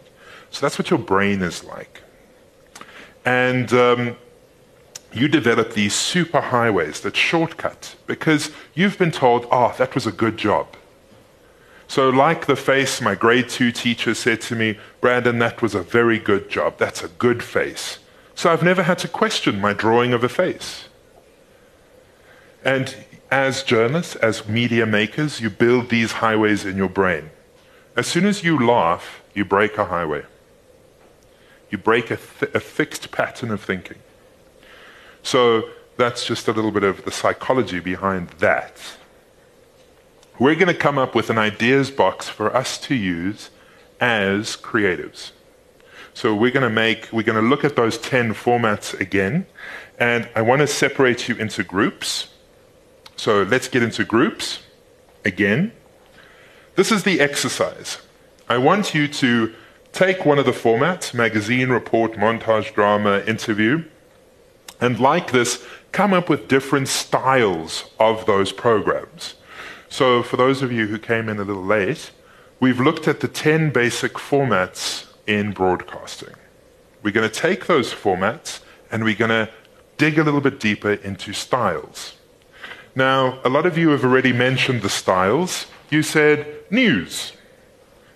So that's what your brain is like. And um, you develop these super highways that shortcut because you've been told, oh, that was a good job. So, like the face, my grade two teacher said to me, Brandon, that was a very good job. That's a good face. So, I've never had to question my drawing of a face. And as journalists, as media makers, you build these highways in your brain. As soon as you laugh, you break a highway. You break a, th- a fixed pattern of thinking. So, that's just a little bit of the psychology behind that we're going to come up with an ideas box for us to use as creatives. So we're going to make, we're going to look at those 10 formats again, and I want to separate you into groups. So let's get into groups again. This is the exercise. I want you to take one of the formats magazine, report, montage, drama, interview and like this, come up with different styles of those programs. So, for those of you who came in a little late, we've looked at the 10 basic formats in broadcasting. We're going to take those formats and we're going to dig a little bit deeper into styles. Now, a lot of you have already mentioned the styles. You said news.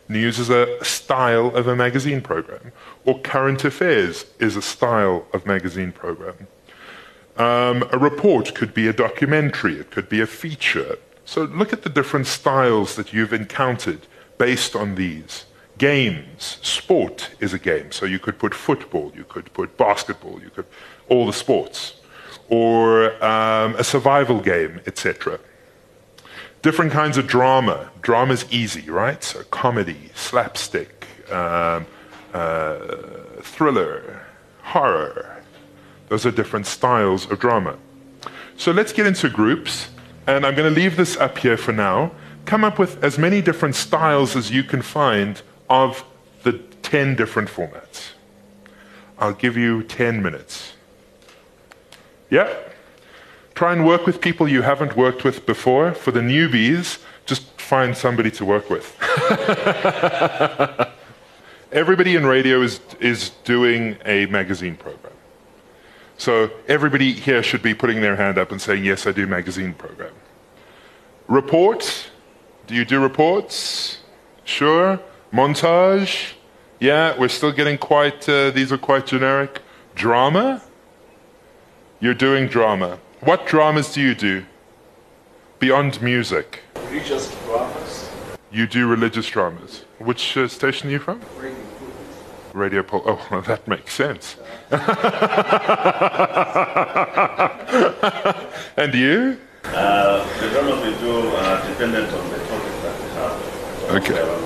News is a style of a magazine program, or current affairs is a style of magazine program. Um, a report could be a documentary, it could be a feature, so look at the different styles that you've encountered based on these. Games, sport is a game. So you could put football, you could put basketball, you could all the sports, or um, a survival game, etc. Different kinds of drama. Drama's easy, right? So comedy, slapstick, um, uh, thriller, horror. Those are different styles of drama. So let's get into groups and I'm going to leave this up here for now. Come up with as many different styles as you can find of the 10 different formats. I'll give you 10 minutes. Yeah? Try and work with people you haven't worked with before. For the newbies, just find somebody to work with. Everybody in radio is, is doing a magazine program. So everybody here should be putting their hand up and saying, Yes, I do magazine program. Reports? Do you do reports? Sure. Montage? Yeah, we're still getting quite, uh, these are quite generic. Drama? You're doing drama. What dramas do you do? Beyond music. Religious dramas. You do religious dramas. Which uh, station are you from? Radio Pol. Oh, well, that makes sense. and you? Uh, the dramas we do are dependent on the topic that we have. So Okay. The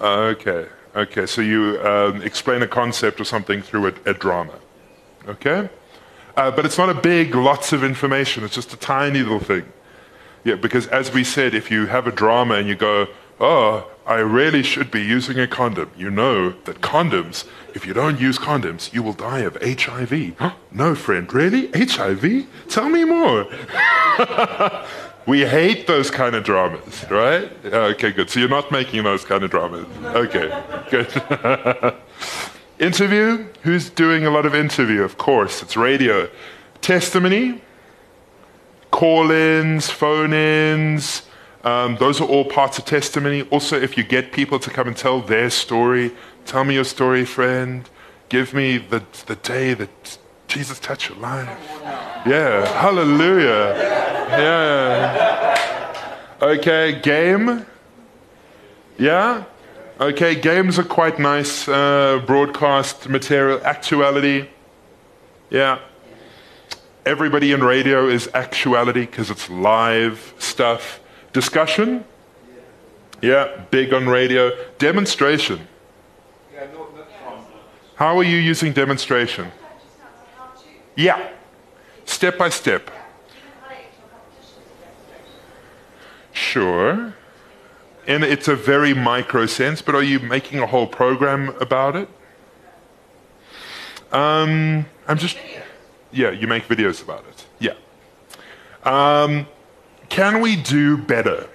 Okay, okay. So you um, explain a concept or something through a, a drama. Okay? Uh, but it's not a big, lots of information. It's just a tiny little thing. Yeah, because as we said, if you have a drama and you go, oh, I really should be using a condom, you know that condoms, if you don't use condoms, you will die of HIV. Huh? No, friend, really? HIV? Tell me more. we hate those kind of dramas, right? Okay, good. So you're not making those kind of dramas. Okay, good. interview? Who's doing a lot of interview? Of course, it's radio. Testimony? Call ins, phone ins. Um, those are all parts of testimony. Also, if you get people to come and tell their story, tell me your story, friend. Give me the, the day that Jesus touched your life. Yeah, hallelujah. Yeah. Okay, game. Yeah? Okay, games are quite nice. Uh, broadcast material, actuality. Yeah. Everybody in radio is actuality because it's live stuff. Discussion. Yeah, big on radio. Demonstration. Yeah, no, not from. How are you using demonstration? Yeah. Step by step. Sure. And it's a very micro sense, but are you making a whole program about it? Um, I'm just. Yeah, you make videos about it. Yeah. Um, can we do better?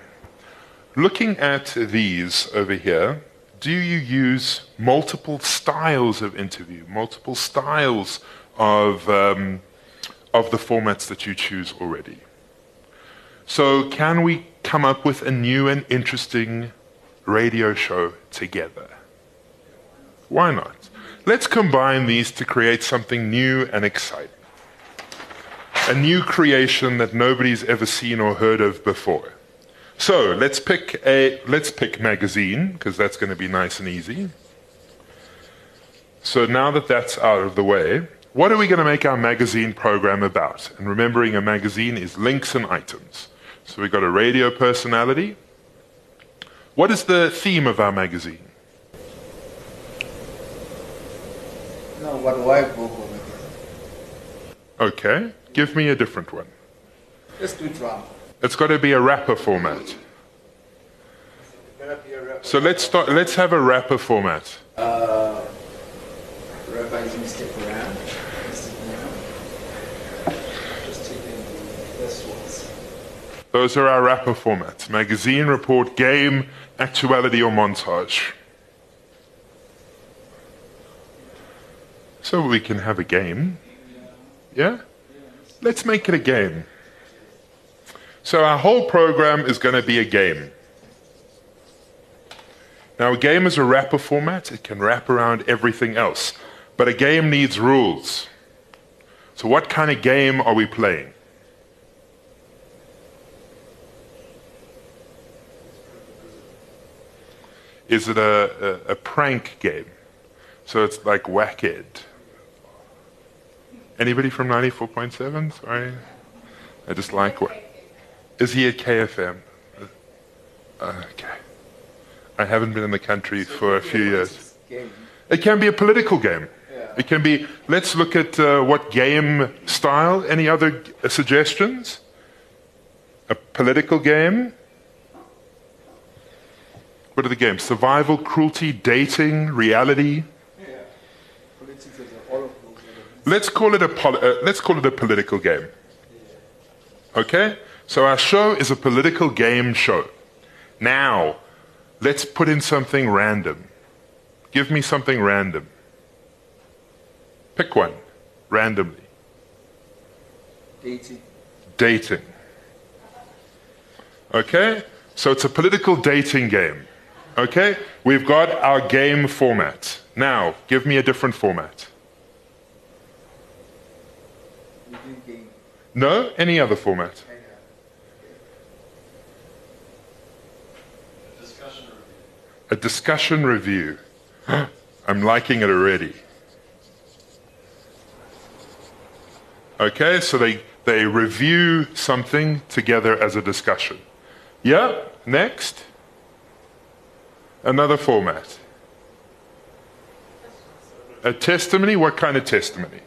Looking at these over here, do you use multiple styles of interview, multiple styles of, um, of the formats that you choose already? So, can we come up with a new and interesting radio show together? Why not? Let's combine these to create something new and exciting. A new creation that nobody's ever seen or heard of before. So let's pick a let's pick magazine because that's going to be nice and easy. So now that that's out of the way, what are we going to make our magazine program about? And remembering a magazine is links and items. So we've got a radio personality. What is the theme of our magazine? No, what white book over there? Okay, give me a different one. Let's do drama. It's got to be a wrapper format. Better be a wrapper. So let's start. Let's have a wrapper format. Uh, rapper is Mr. Brown. Mr. Brown. Just taking the best ones. Those are our wrapper formats: magazine, report, game, actuality, or montage. So we can have a game. Yeah? Let's make it a game. So our whole program is going to be a game. Now, a game is a wrapper format. It can wrap around everything else. But a game needs rules. So, what kind of game are we playing? Is it a, a, a prank game? So it's like Wackhead. Anybody from 94.7? Sorry. I just like what. Is he at KFM? Uh, okay. I haven't been in the country for a few years. Game. It can be a political game. Yeah. It can be, let's look at uh, what game style. Any other uh, suggestions? A political game? What are the games? Survival, cruelty, dating, reality? Yeah. Politics is all of those. Let's call it a, pol- uh, let's call it a political game. Okay? So our show is a political game show. Now, let's put in something random. Give me something random. Pick one randomly. Dating. Dating. Okay? So it's a political dating game. Okay? We've got our game format. Now, give me a different format. Within game. No? Any other format? Yeah. Discussion review. A discussion review. I'm liking it already. Okay, so they, they review something together as a discussion. Yeah, next. Another format. A testimony? What kind of testimony?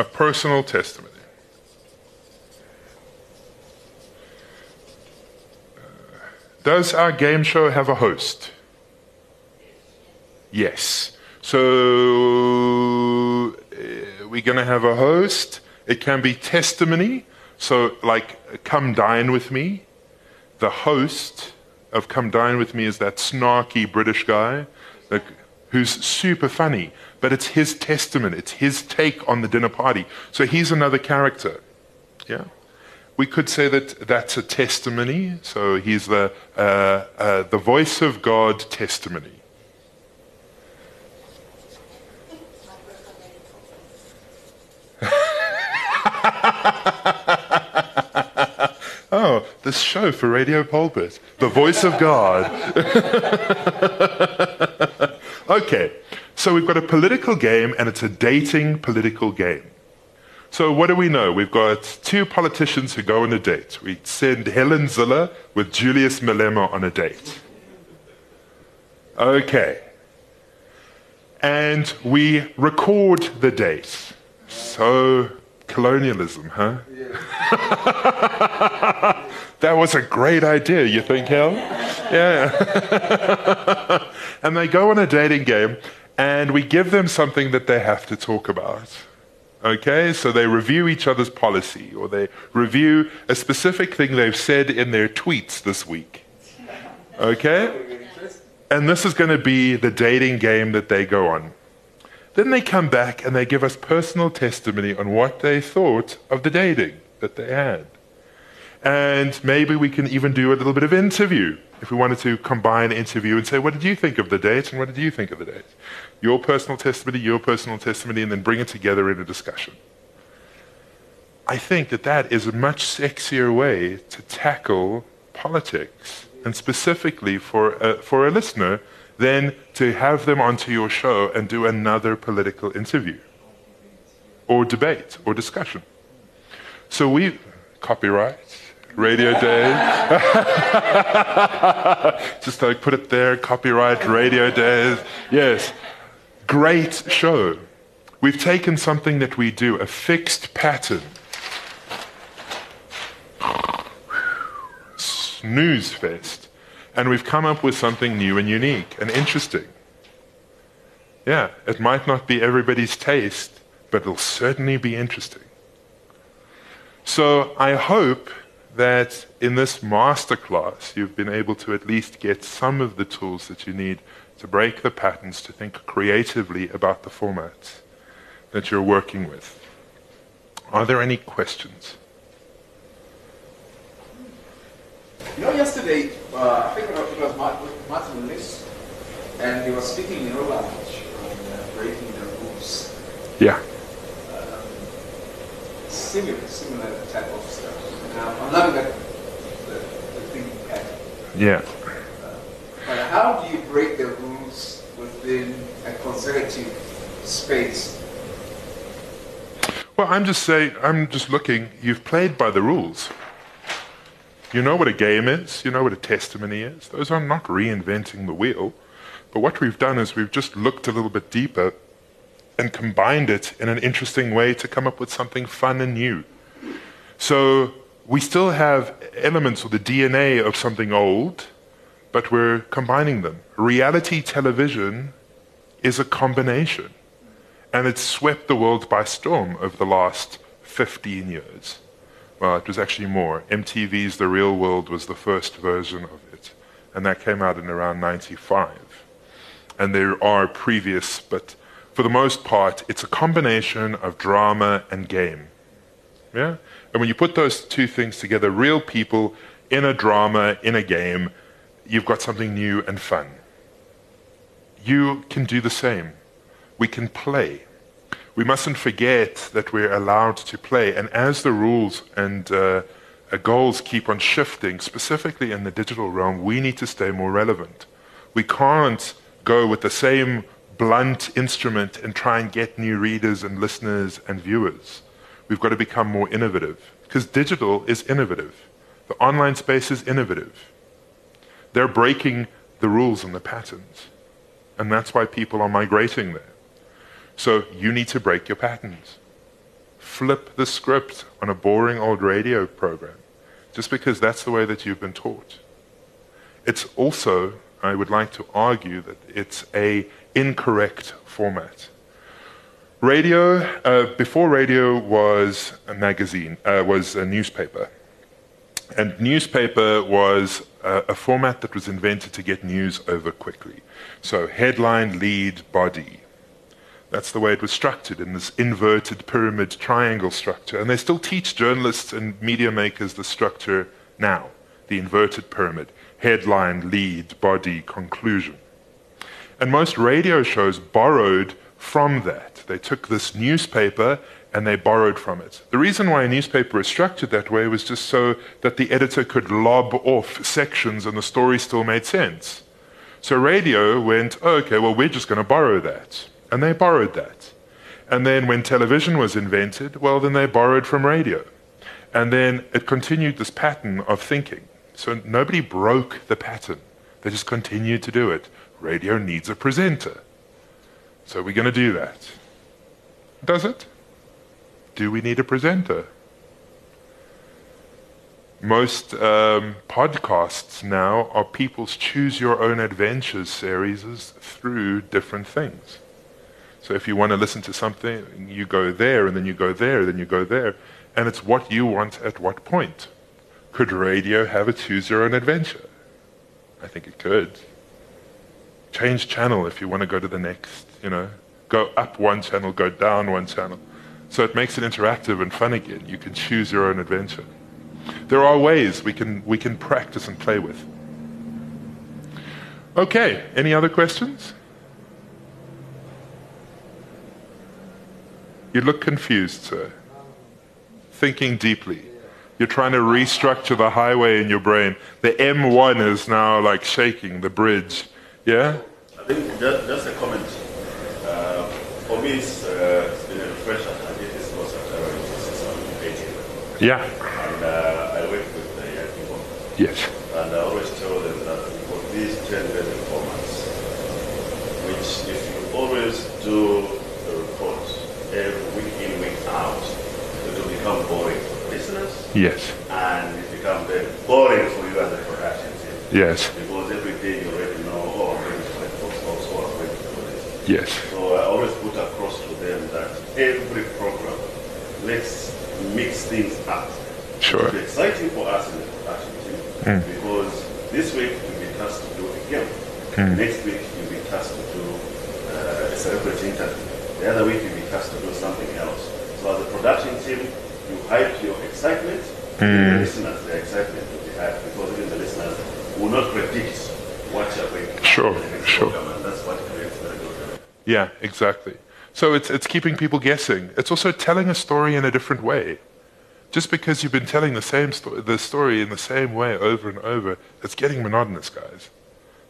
A personal testimony. Does our game show have a host? Yes. So uh, we're going to have a host. It can be testimony. So, like, come dine with me. The host of Come Dine With Me is that snarky British guy who's super funny, but it's his testament, it's his take on the dinner party. So he's another character. Yeah? We could say that that's a testimony. So he's the, uh, uh, the voice of God testimony. oh, this show for Radio Pulpit, the voice of God. okay, so we've got a political game and it's a dating political game. So what do we know? We've got two politicians who go on a date. We send Helen Zille with Julius Malema on a date. Okay. And we record the date. So colonialism, huh? that was a great idea, you think, Hel? Yeah. and they go on a dating game and we give them something that they have to talk about. Okay, so they review each other's policy or they review a specific thing they've said in their tweets this week. Okay? And this is going to be the dating game that they go on. Then they come back and they give us personal testimony on what they thought of the dating that they had. And maybe we can even do a little bit of interview if we wanted to combine interview and say, what did you think of the date and what did you think of the date? Your personal testimony, your personal testimony, and then bring it together in a discussion. I think that that is a much sexier way to tackle politics, and specifically for a, for a listener, than to have them onto your show and do another political interview, or debate, or discussion. So we, copyright, Radio Day. Just like put it there, copyright, Radio Days. Yes, great show. We've taken something that we do, a fixed pattern. Snooze fest. And we've come up with something new and unique and interesting. Yeah, it might not be everybody's taste, but it'll certainly be interesting. So I hope that in this masterclass you've been able to at least get some of the tools that you need to break the patterns, to think creatively about the formats that you're working with. Are there any questions? You know, yesterday, uh, I think it was Martin Lewis, and he was speaking in your language on uh, breaking the rules. Yeah. Um, similar, similar type of stuff. I'm loving that the, the pattern. Yeah. But how do you break the rules within a conservative space? Well, I'm just saying, I'm just looking, you've played by the rules. You know what a game is, you know what a testimony is. Those are not reinventing the wheel. But what we've done is we've just looked a little bit deeper and combined it in an interesting way to come up with something fun and new. So we still have elements of the DNA of something old, but we're combining them. Reality television is a combination, and it's swept the world by storm over the last 15 years. Well, it was actually more. MTV's The Real World was the first version of it, and that came out in around 95. And there are previous, but for the most part, it's a combination of drama and game. Yeah? And when you put those two things together, real people in a drama, in a game, you've got something new and fun. You can do the same. We can play. We mustn't forget that we're allowed to play. And as the rules and uh, goals keep on shifting, specifically in the digital realm, we need to stay more relevant. We can't go with the same blunt instrument and try and get new readers and listeners and viewers. We've got to become more innovative because digital is innovative. The online space is innovative. They're breaking the rules and the patterns. And that's why people are migrating there. So you need to break your patterns. Flip the script on a boring old radio program just because that's the way that you've been taught. It's also, I would like to argue that it's a incorrect format. Radio, uh, before radio was a magazine, uh, was a newspaper. And newspaper was a, a format that was invented to get news over quickly. So headline, lead, body. That's the way it was structured in this inverted pyramid triangle structure. And they still teach journalists and media makers the structure now the inverted pyramid headline, lead, body, conclusion. And most radio shows borrowed from that. They took this newspaper and they borrowed from it. The reason why a newspaper is structured that way was just so that the editor could lob off sections and the story still made sense. So radio went, oh, okay, well, we're just going to borrow that. And they borrowed that. And then when television was invented, well, then they borrowed from radio. And then it continued this pattern of thinking. So nobody broke the pattern, they just continued to do it. Radio needs a presenter. So we're going to do that. Does it? Do we need a presenter? Most um, podcasts now are people's choose your own adventures series through different things. So if you want to listen to something, you go there, and then you go there, then you go there, and it's what you want at what point. Could radio have a choose your own adventure? I think it could. Change channel if you want to go to the next, you know. Go up one channel, go down one channel. So it makes it interactive and fun again. You can choose your own adventure. There are ways we can, we can practice and play with. Okay, any other questions? You look confused, sir. Thinking deeply. You're trying to restructure the highway in your brain. The M1 is now like shaking, the bridge. Yeah? I think a comment. Uh, for me, it's, uh, it's been a refresher. I did this course at Harvard in 2018. Yeah. And uh, I work with the young people. Yes. And I always tell them that for these 10 basic formats, which if you always do the report every week in, week out, it will become boring for listeners Yes. and it becomes very boring for you as a production team. Yes. Because every day you already know, oh, I'm going to play football, so I'm going to do this. Yes. So I always put across to them that every program, let's mix things up. Sure. It's exciting for us in the production team Mm. because this week you'll be tasked to do a game. Mm. Next week you'll be tasked to do uh, a celebrity interview. The other week you'll be tasked to do something else. So as a production team, you hype your excitement, Mm. the listeners, their excitement will be hyped because even the listeners will not predict what you're going to do Sure, the sure. program, and that's what creates very good. Yeah, exactly. So it's, it's keeping people guessing. It's also telling a story in a different way. Just because you've been telling the same sto- the story in the same way over and over, it's getting monotonous, guys.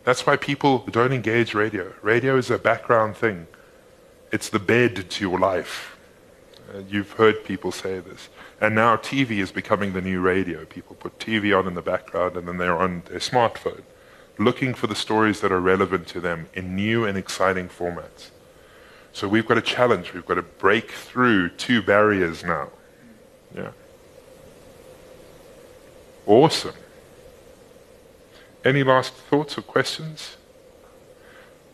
That's why people don't engage radio. Radio is a background thing. It's the bed to your life. Uh, you've heard people say this. And now TV is becoming the new radio. People put TV on in the background and then they're on their smartphone, looking for the stories that are relevant to them in new and exciting formats. So we've got a challenge. We've got to break through two barriers now. Yeah. Awesome. Any last thoughts or questions?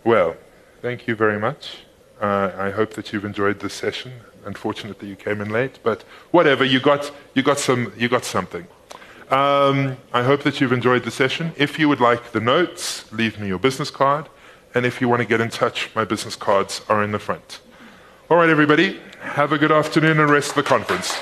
Well, thank you very much. Uh, I hope that you've enjoyed this session. Unfortunately, you came in late, but whatever. You got you got some you got something. Um, I hope that you've enjoyed the session. If you would like the notes, leave me your business card. And if you want to get in touch, my business cards are in the front. All right, everybody. Have a good afternoon and rest of the conference.